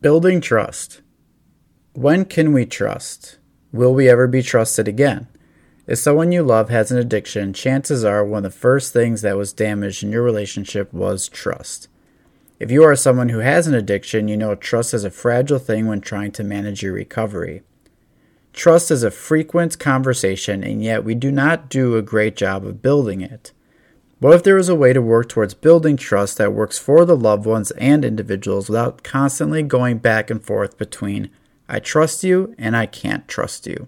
Building trust. When can we trust? Will we ever be trusted again? If someone you love has an addiction, chances are one of the first things that was damaged in your relationship was trust. If you are someone who has an addiction, you know trust is a fragile thing when trying to manage your recovery. Trust is a frequent conversation, and yet we do not do a great job of building it. What if there was a way to work towards building trust that works for the loved ones and individuals without constantly going back and forth between I trust you and I can't trust you?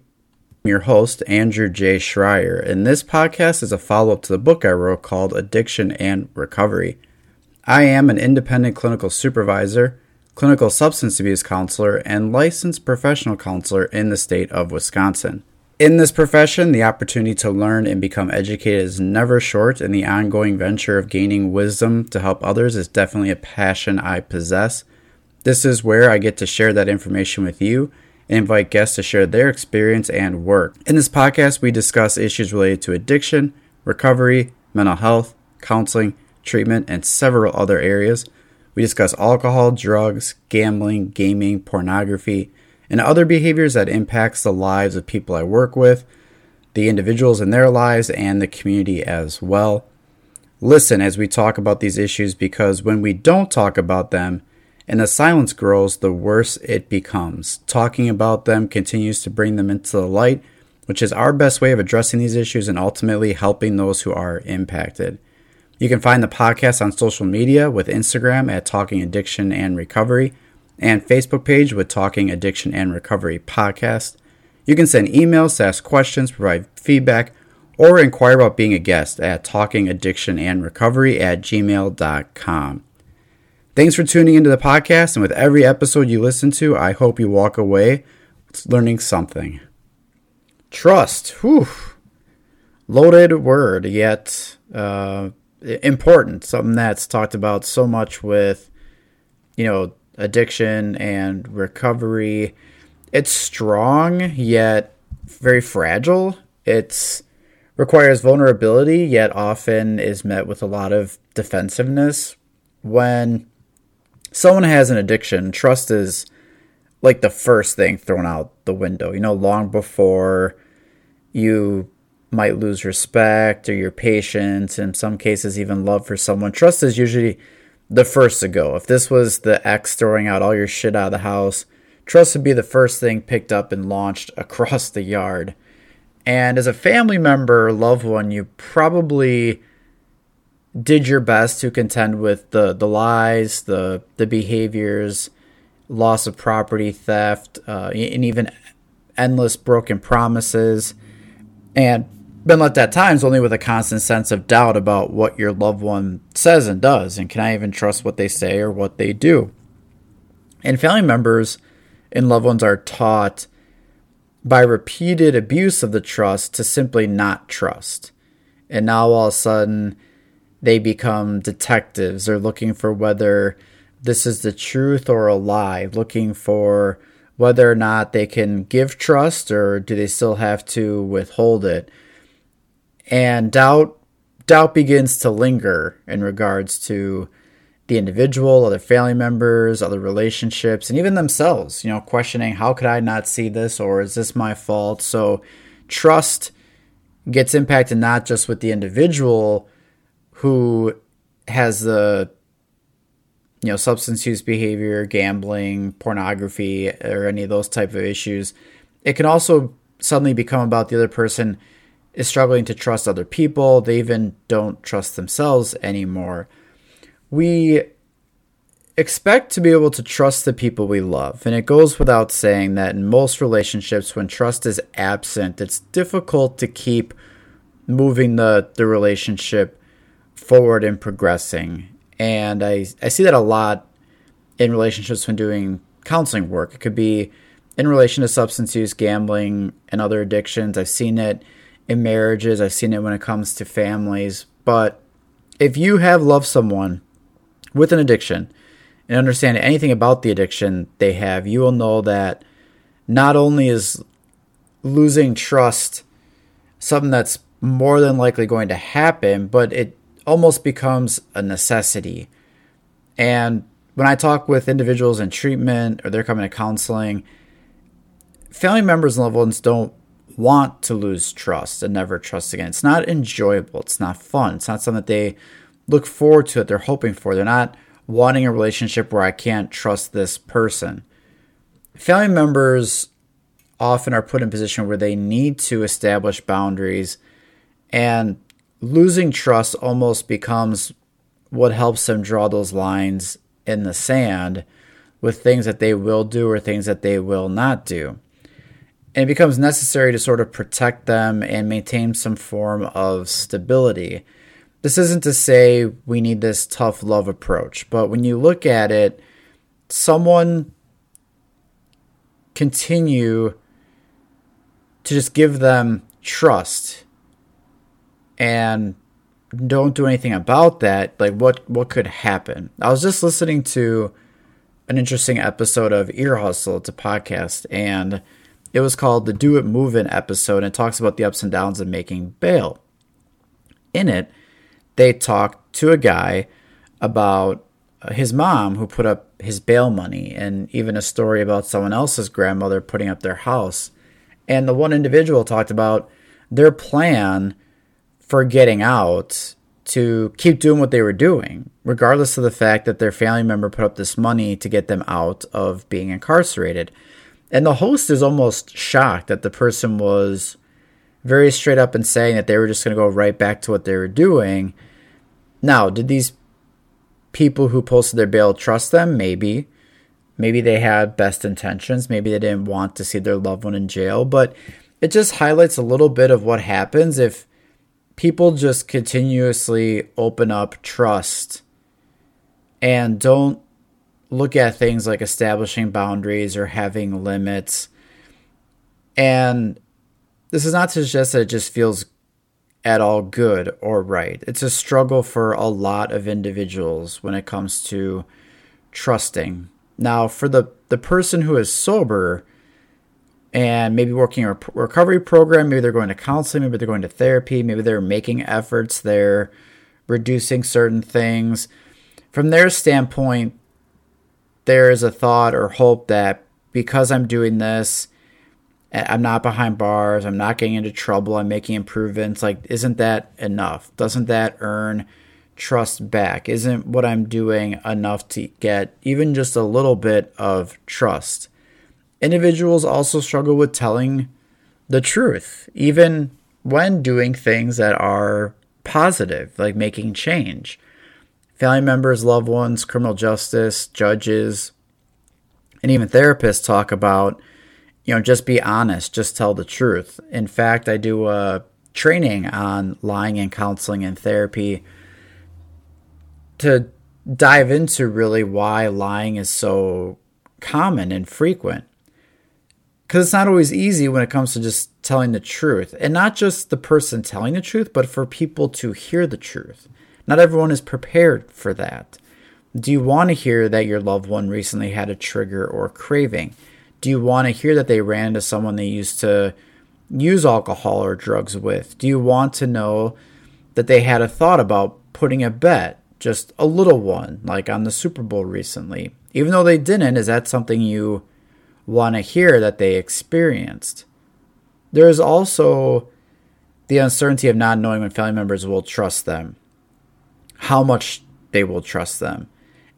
I'm your host, Andrew J. Schreier, and this podcast is a follow up to the book I wrote called Addiction and Recovery. I am an independent clinical supervisor, clinical substance abuse counselor, and licensed professional counselor in the state of Wisconsin. In this profession, the opportunity to learn and become educated is never short, and the ongoing venture of gaining wisdom to help others is definitely a passion I possess. This is where I get to share that information with you and invite guests to share their experience and work. In this podcast, we discuss issues related to addiction, recovery, mental health, counseling, treatment, and several other areas. We discuss alcohol, drugs, gambling, gaming, pornography, and other behaviors that impacts the lives of people I work with, the individuals in their lives, and the community as well. Listen as we talk about these issues because when we don't talk about them and the silence grows, the worse it becomes. Talking about them continues to bring them into the light, which is our best way of addressing these issues and ultimately helping those who are impacted. You can find the podcast on social media with Instagram at Talking Addiction and Recovery and Facebook page with Talking Addiction and Recovery podcast. You can send emails to ask questions, provide feedback, or inquire about being a guest at Talking Addiction and Recovery at gmail.com. Thanks for tuning into the podcast, and with every episode you listen to, I hope you walk away learning something. Trust, whew, loaded word, yet uh, important. Something that's talked about so much with, you know, addiction and recovery. It's strong yet very fragile. It's requires vulnerability yet often is met with a lot of defensiveness. When someone has an addiction, trust is like the first thing thrown out the window. You know, long before you might lose respect or your patience, in some cases, even love for someone. Trust is usually the first to go. If this was the ex throwing out all your shit out of the house, trust would be the first thing picked up and launched across the yard. And as a family member, loved one, you probably did your best to contend with the, the lies, the the behaviors, loss of property theft, uh, and even endless broken promises. And been left at times only with a constant sense of doubt about what your loved one says and does, and can I even trust what they say or what they do? And family members and loved ones are taught by repeated abuse of the trust to simply not trust. And now all of a sudden, they become detectives. They're looking for whether this is the truth or a lie, looking for whether or not they can give trust or do they still have to withhold it and doubt doubt begins to linger in regards to the individual, other family members, other relationships, and even themselves, you know, questioning how could I not see this or is this my fault? So trust gets impacted not just with the individual who has the you know substance use behavior gambling pornography or any of those type of issues it can also suddenly become about the other person is struggling to trust other people. They even don't trust themselves anymore. We expect to be able to trust the people we love. And it goes without saying that in most relationships, when trust is absent, it's difficult to keep moving the, the relationship forward and progressing. And I, I see that a lot in relationships when doing counseling work. It could be in relation to substance use, gambling, and other addictions. I've seen it in marriages. I've seen it when it comes to families. But if you have loved someone with an addiction and understand anything about the addiction they have, you will know that not only is losing trust something that's more than likely going to happen, but it almost becomes a necessity. And when I talk with individuals in treatment or they're coming to counseling, family members and loved ones don't want to lose trust and never trust again. It's not enjoyable. It's not fun. It's not something that they look forward to, that they're hoping for. They're not wanting a relationship where I can't trust this person. Family members often are put in a position where they need to establish boundaries and losing trust almost becomes what helps them draw those lines in the sand with things that they will do or things that they will not do. And it becomes necessary to sort of protect them and maintain some form of stability. This isn't to say we need this tough love approach, but when you look at it, someone continue to just give them trust and don't do anything about that, like what what could happen? I was just listening to an interesting episode of Ear Hustle. It's a podcast, and it was called the Do It Move In episode. And it talks about the ups and downs of making bail. In it, they talk to a guy about uh, his mom who put up his bail money, and even a story about someone else's grandmother putting up their house. And the one individual talked about their plan for getting out to keep doing what they were doing, regardless of the fact that their family member put up this money to get them out of being incarcerated. And the host is almost shocked that the person was very straight up and saying that they were just going to go right back to what they were doing. Now, did these people who posted their bail trust them? Maybe. Maybe they had best intentions. Maybe they didn't want to see their loved one in jail. But it just highlights a little bit of what happens if people just continuously open up trust and don't look at things like establishing boundaries or having limits. And this is not to suggest that it just feels at all good or right. It's a struggle for a lot of individuals when it comes to trusting. Now, for the, the person who is sober, and maybe working a recovery program. Maybe they're going to counseling. Maybe they're going to therapy. Maybe they're making efforts. They're reducing certain things. From their standpoint, there is a thought or hope that because I'm doing this, eh, I'm not behind bars, I'm not getting into trouble, I'm making improvements. Like, isn't that enough? Doesn't that earn trust back? Isn't what I'm doing enough to get even just a little bit of trust? Individuals also struggle with telling the truth, even when doing things that are positive, like making change. Family members, loved ones, criminal justice, judges, and even therapists talk about, you know, just be honest, just tell the truth. In fact, I do a training on lying and counseling and therapy to dive into really why lying is so common and frequent because it's not always easy when it comes to just telling the truth and not just the person telling the truth but for people to hear the truth not everyone is prepared for that. Do you want to hear that your loved one recently had a trigger or craving? Do you want to hear that they ran into someone they used to use alcohol or drugs with? Do you want to know that they had a thought about putting a bet just a little one like on the super bowl recently? Even though they didn't is that something you want to hear that they experienced. There is also the uncertainty of not knowing when family members will trust them, how much they will trust them,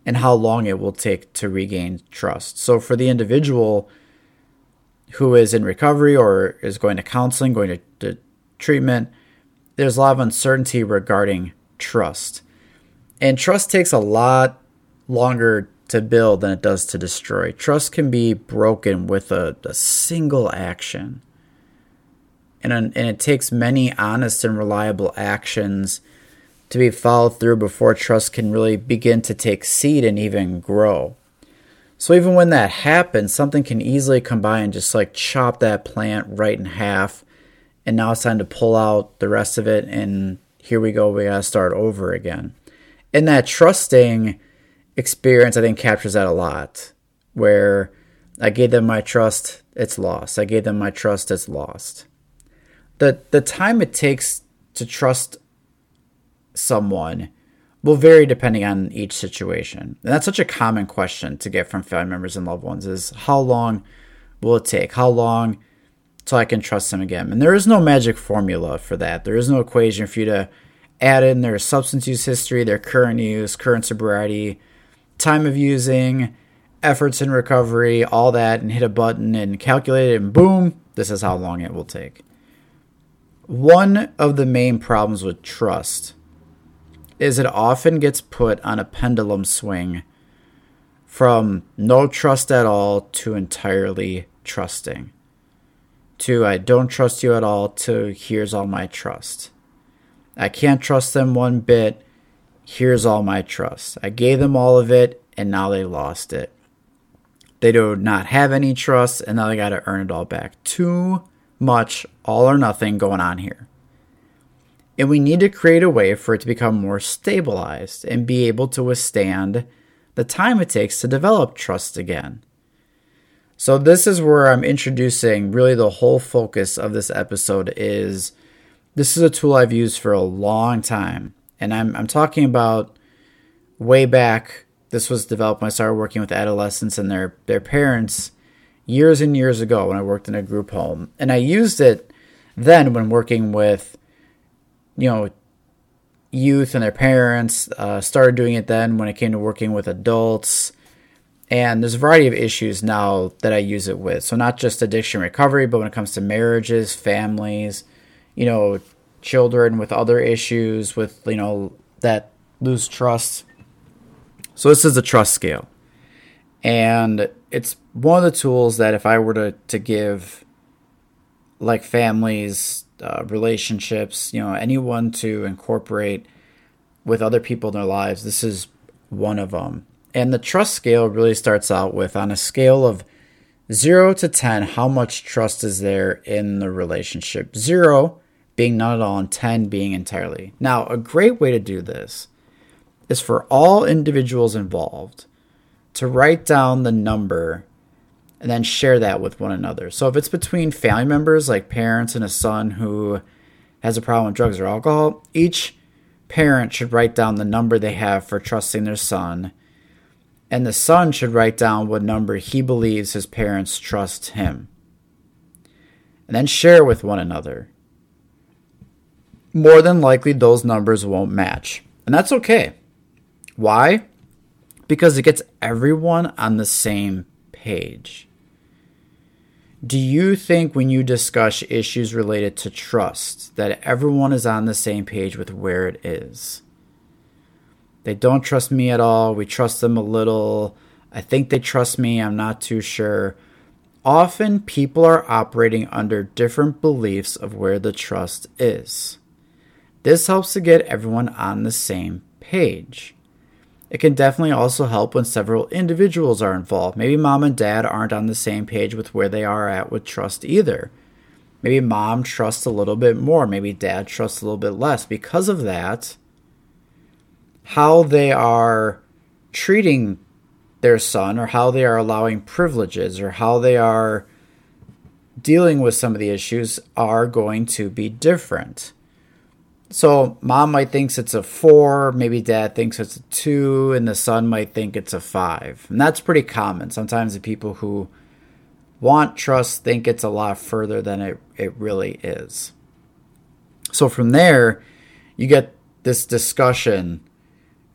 and how long it will take to regain trust. So, for the individual who is in recovery or is going to counseling, going to, to treatment, there's a lot of uncertainty regarding trust. And trust takes a lot longer to build than it does to destroy. Trust can be broken with a, a single action. And, and it takes many honest and reliable actions to be followed through before trust can really begin to take seed and even grow. So even when that happens, something can easily come by and just like chop that plant right in half. And now it's time to pull out the rest of it. And here we go. We got to start over again. And that trusting experience, I think, captures that a lot. Where I gave them my trust, it's lost. I gave them my trust, it's lost. The the time it takes to trust someone will vary depending on each situation. And that's such a common question to get from family members and loved ones is how long will it take? How long till I can trust them again? And there is no magic formula for that. There is no equation for you to add in their substance use history, their current use, current sobriety, time of using, efforts in recovery, all that, and hit a button and calculate it, and boom, this is how long it will take. One of the main problems with trust is it often gets put on a pendulum swing from no trust at all to entirely trusting. To I don't trust you at all to here's all my trust. I can't trust them one bit. Here's all my trust. I gave them all of it and now they lost it. They do not have any trust and now they got to earn it all back. Too much all or nothing going on here. And we need to create a way for it to become more stabilized and be able to withstand the time it takes to develop trust again. So this is where I'm introducing really the whole focus of this episode is this is a tool I've used for a long time. And I'm I'm talking about way back this was developed when I started working with adolescents and their their parents years and years ago when I worked in a group home. And I used it then when working with you know, youth and their parents. Uh, started doing it then when it came to working with adults. And there's a variety of issues now that I use it with. So, not just addiction recovery, but when it comes to marriages, families, you know, children with other issues, with, you know, that lose trust. So, this is a trust scale. And it's one of the tools that if I were to, to give like families uh, relationships, you know, anyone to incorporate with other people in their lives. This is one of them. And the trust scale really starts out with on a scale of 0 to 10, how much trust is there in the relationship? 0 being none at all, and 10 being entirely. Now, a great way to do this is for all individuals involved to write down the number and then share that with one another. So if it's between family members, like parents and a son who has a problem with drugs or alcohol, each parent should write down the number they have for trusting their son, and the son should write down what number he believes his parents trust him. And then share with one another. More than likely, those numbers won't match. And that's okay. Why? Because it gets everyone on the same page. Do you think when you discuss issues related to trust that everyone is on the same page with where it is? They don't trust me at all. We trust them a little. I think they trust me. I'm not too sure. Often people are operating under different beliefs of where the trust is. This helps to get everyone on the same page. It can definitely also help when several individuals are involved. Maybe mom and dad aren't on the same page with where they are at with trust either. Maybe mom trusts a little bit more, maybe dad trusts a little bit less. Because of that, how they are treating their son or how they are allowing privileges or how they are dealing with some of the issues are going to be different. So mom might thinks it's a four, maybe dad thinks it's a two, and the son might think it's a five. And that's pretty common. Sometimes the people who want trust think it's a lot further than it, it really is. So from there, you get this discussion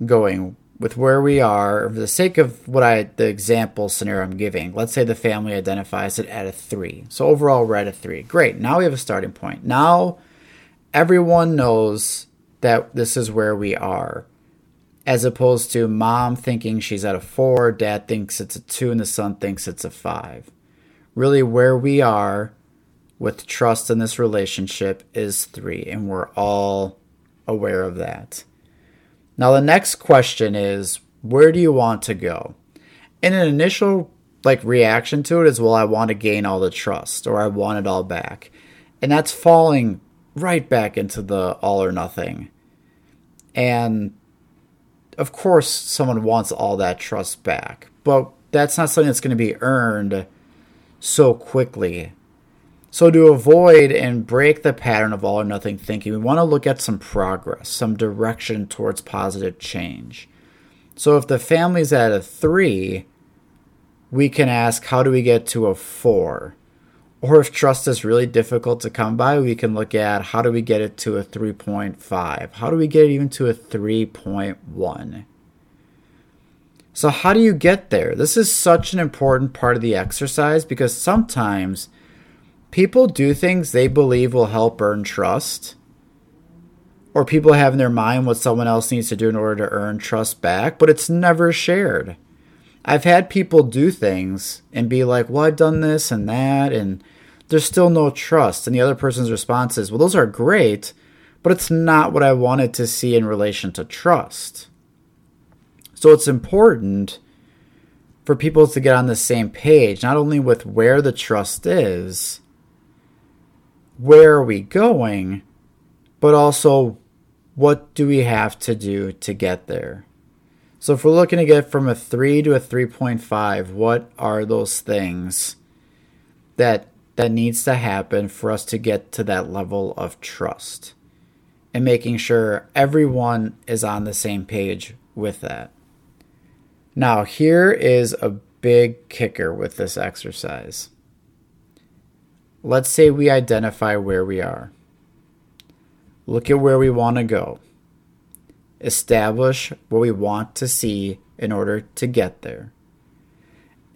going with where we are. For the sake of what I the example scenario I'm giving, let's say the family identifies it at a three. So overall we're at a three. Great. Now we have a starting point. Now everyone knows that this is where we are. As opposed to mom thinking she's at a four, dad thinks it's a two, and the son thinks it's a five. Really, where we are with trust in this relationship is three, and we're all aware of that. Now, the next question is where do you want to go? In an initial like reaction to it is well, I want to gain all the trust or I want it all back. And that's falling right back into the all or nothing. And of course, someone wants all that trust back, but that's not something that's going to be earned so quickly. So, to avoid and break the pattern of all or nothing thinking, we want to look at some progress, some direction towards positive change. So, if the family's at a three, we can ask, how do we get to a four? Or if trust is really difficult to come by, we can look at how do we get it to a 3.5? How do we get it even to a 3.1? So, how do you get there? This is such an important part of the exercise because sometimes people do things they believe will help earn trust, or people have in their mind what someone else needs to do in order to earn trust back, but it's never shared. I've had people do things and be like, well, I've done this and that, and there's still no trust. And the other person's response is, well, those are great, but it's not what I wanted to see in relation to trust. So it's important for people to get on the same page, not only with where the trust is, where are we going, but also what do we have to do to get there? So if we're looking to get from a 3 to a 3.5, what are those things that that needs to happen for us to get to that level of trust? And making sure everyone is on the same page with that. Now, here is a big kicker with this exercise. Let's say we identify where we are. Look at where we want to go. Establish what we want to see in order to get there.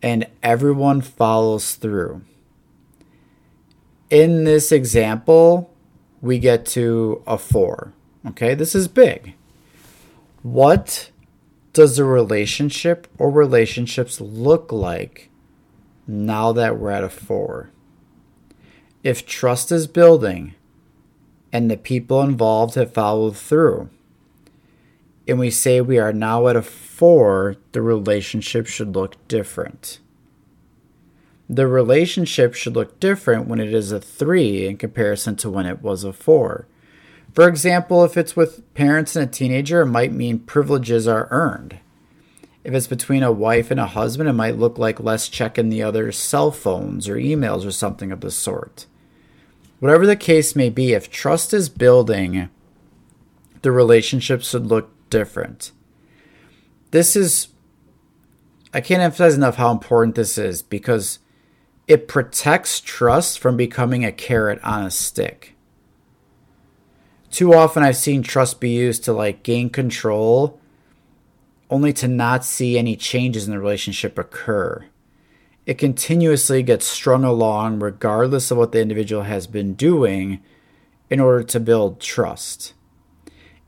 And everyone follows through. In this example, we get to a 4. Okay, this is big. What does the relationship or relationships look like now that we're at a 4? if trust is building and the people involved have followed through, and we say we are now at a four, the relationship should look different. The relationship should look different when it is a three in comparison to when it was a four. For example, if it's with parents and a teenager, it might mean privileges are earned. If it's between a wife and a husband, it might look like less checking the other's cell phones or emails or something of the sort. Whatever the case may be, if trust is building, the relationship should look different. This is, I can't emphasize enough how important this is because it protects trust from becoming a carrot on a stick. Too often I've seen trust be used to like gain control only to not see any changes in the relationship occur it continuously gets strung along regardless of what the individual has been doing in order to build trust.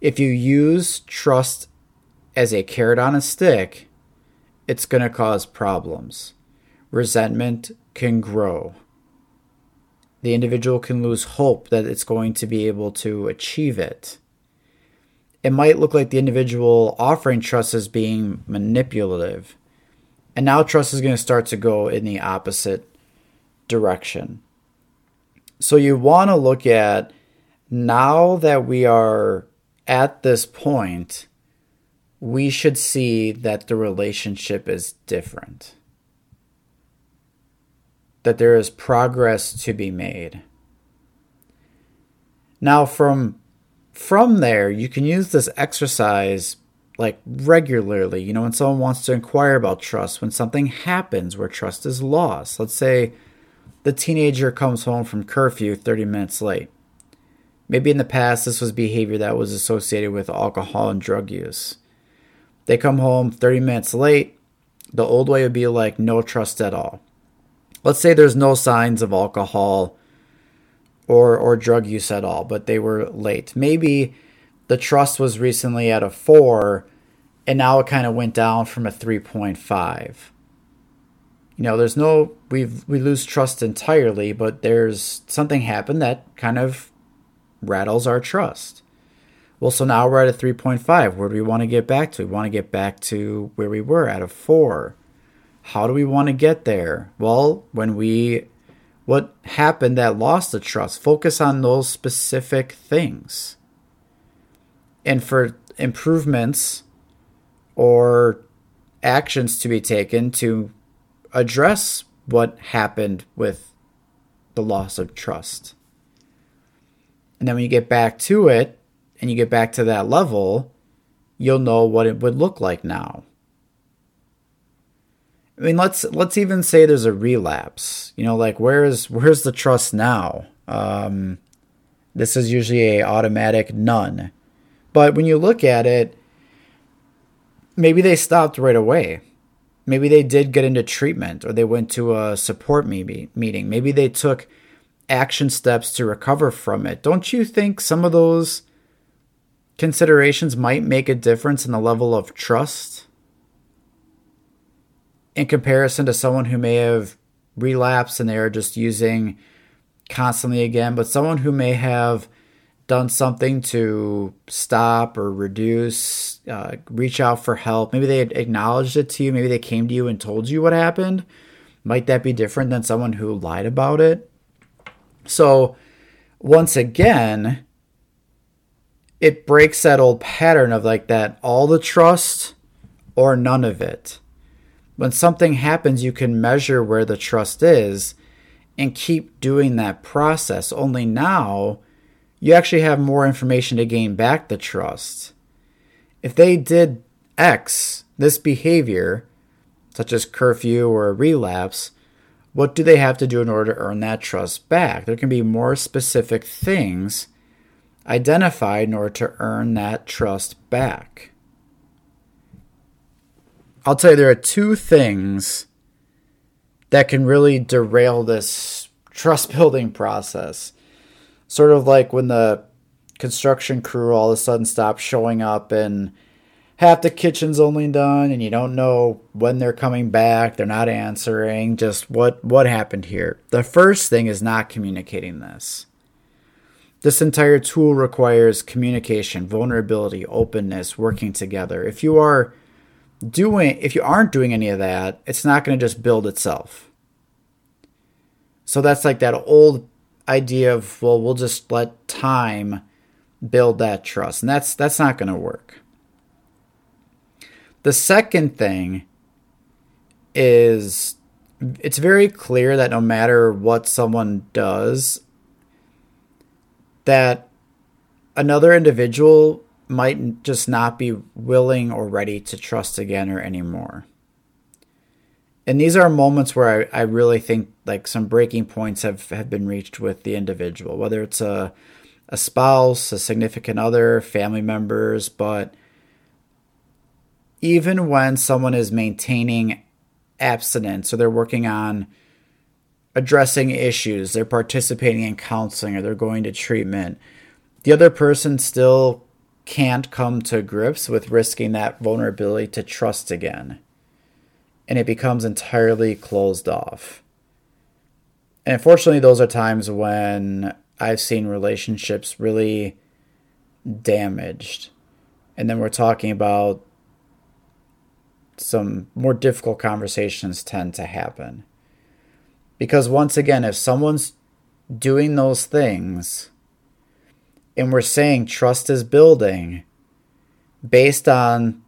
If you use trust as a carrot on a stick, it's going to cause problems. Resentment can grow. The individual can lose hope that it's going to be able to achieve it. It might look like the individual offering trust as being manipulative and now trust is going to start to go in the opposite direction. So you want to look at now that we are at this point, we should see that the relationship is different. That there is progress to be made. Now from from there, you can use this exercise like regularly, you know, when someone wants to inquire about trust, when something happens where trust is lost. Let's say the teenager comes home from curfew 30 minutes late. Maybe in the past, this was behavior that was associated with alcohol and drug use. They come home 30 minutes late. The old way would be like no trust at all. Let's say there's no signs of alcohol or, or drug use at all, but they were late. Maybe the trust was recently at a four, and now it kind of went down from a 3.5. You know, there's no we we lose trust entirely, but there's something happened that kind of rattles our trust. Well, so now we're at a 3.5. Where do we want to get back to? We want to get back to where we were at a 4. How do we want to get there? Well, when we what happened that lost the trust, focus on those specific things and for improvements or actions to be taken to address what happened with the loss of trust. And then when you get back to it and you get back to that level, you'll know what it would look like now. I mean, let's let's even say there's a relapse. You know, like where's where's the trust now? Um, this is usually a automatic none. But when you look at it, maybe they stopped right away. Maybe they did get into treatment or they went to a support maybe meeting. Maybe they took action steps to recover from it. Don't you think some of those considerations might make a difference in the level of trust in comparison to someone who may have relapsed and they are just using constantly again, but someone who may have done something to stop or reduce, uh, reach out for help. Maybe they acknowledged it to you. Maybe they came to you and told you what happened. Might that be different than someone who lied about it? So, once again, it breaks that old pattern of like that all the trust or none of it. When something happens, you can measure where the trust is and keep doing that process. Only now, you actually have more information to gain back the trust. If they did X, this behavior, such as curfew or relapse, what do they have to do in order to earn that trust back? There can be more specific things identified in order to earn that trust back. I'll tell you, there are two things that can really derail this trust building process. Sort of like when the construction crew all of a sudden stops showing up and half the kitchen's only done and you don't know when they're coming back they're not answering just what what happened here the first thing is not communicating this this entire tool requires communication vulnerability openness working together if you are doing if you aren't doing any of that, it's not going to just build itself. So that's like that old idea of well, we'll just let time build that trust. And that's that's not going to work. The second thing is it's very clear that no matter what someone does that another individual might just not be willing or ready to trust again or anymore. And these are moments where I, I really think like some breaking points have, have been reached with the individual, whether it's a, a spouse, a significant other, family members, but even when someone is maintaining abstinence or they're working on addressing issues, they're participating in counseling or they're going to treatment, the other person still can't come to grips with risking that vulnerability to trust again. And it becomes entirely closed off. And unfortunately, those are times when I've seen relationships really damaged. And then we're talking about some more difficult conversations tend to happen. Because once again, if someone's doing those things, and we're saying trust is building based on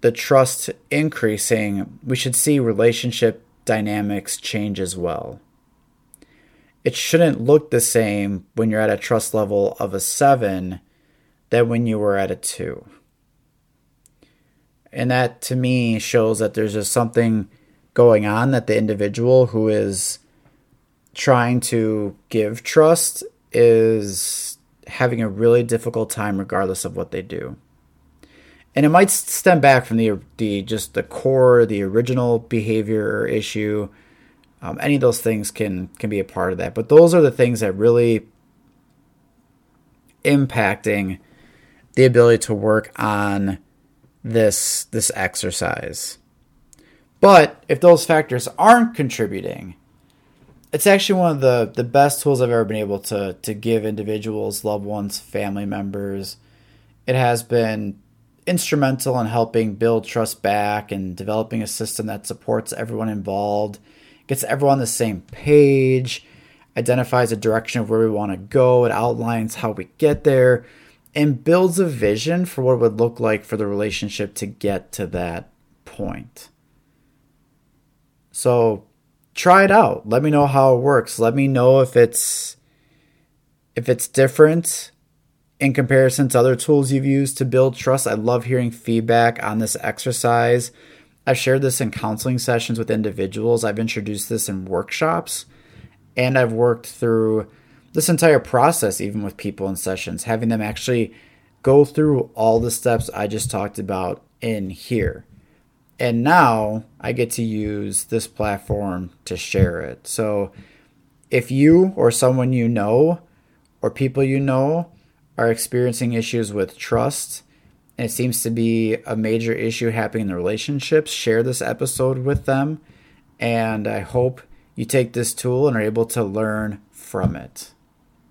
the trust increasing, we should see relationship dynamics change as well. It shouldn't look the same when you're at a trust level of a seven than when you were at a two. And that to me shows that there's just something going on that the individual who is trying to give trust is having a really difficult time regardless of what they do. And it might stem back from the, the just the core, the original behavior or issue. Um, any of those things can can be a part of that, but those are the things that really impacting the ability to work on this this exercise. But if those factors aren't contributing, it's actually one of the, the best tools I've ever been able to to give individuals, loved ones, family members. It has been instrumental in helping build trust back and developing a system that supports everyone involved, gets everyone on the same page, identifies a direction of where we want to go, it outlines how we get there, and builds a vision for what it would look like for the relationship to get to that point. So try it out. Let me know how it works. Let me know if it's if it's different in comparison to other tools you've used to build trust. I love hearing feedback on this exercise. I've shared this in counseling sessions with individuals. I've introduced this in workshops and I've worked through this entire process even with people in sessions, having them actually go through all the steps I just talked about in here. And now I get to use this platform to share it. So if you or someone you know or people you know are experiencing issues with trust, and it seems to be a major issue happening in the relationships, share this episode with them. And I hope you take this tool and are able to learn from it.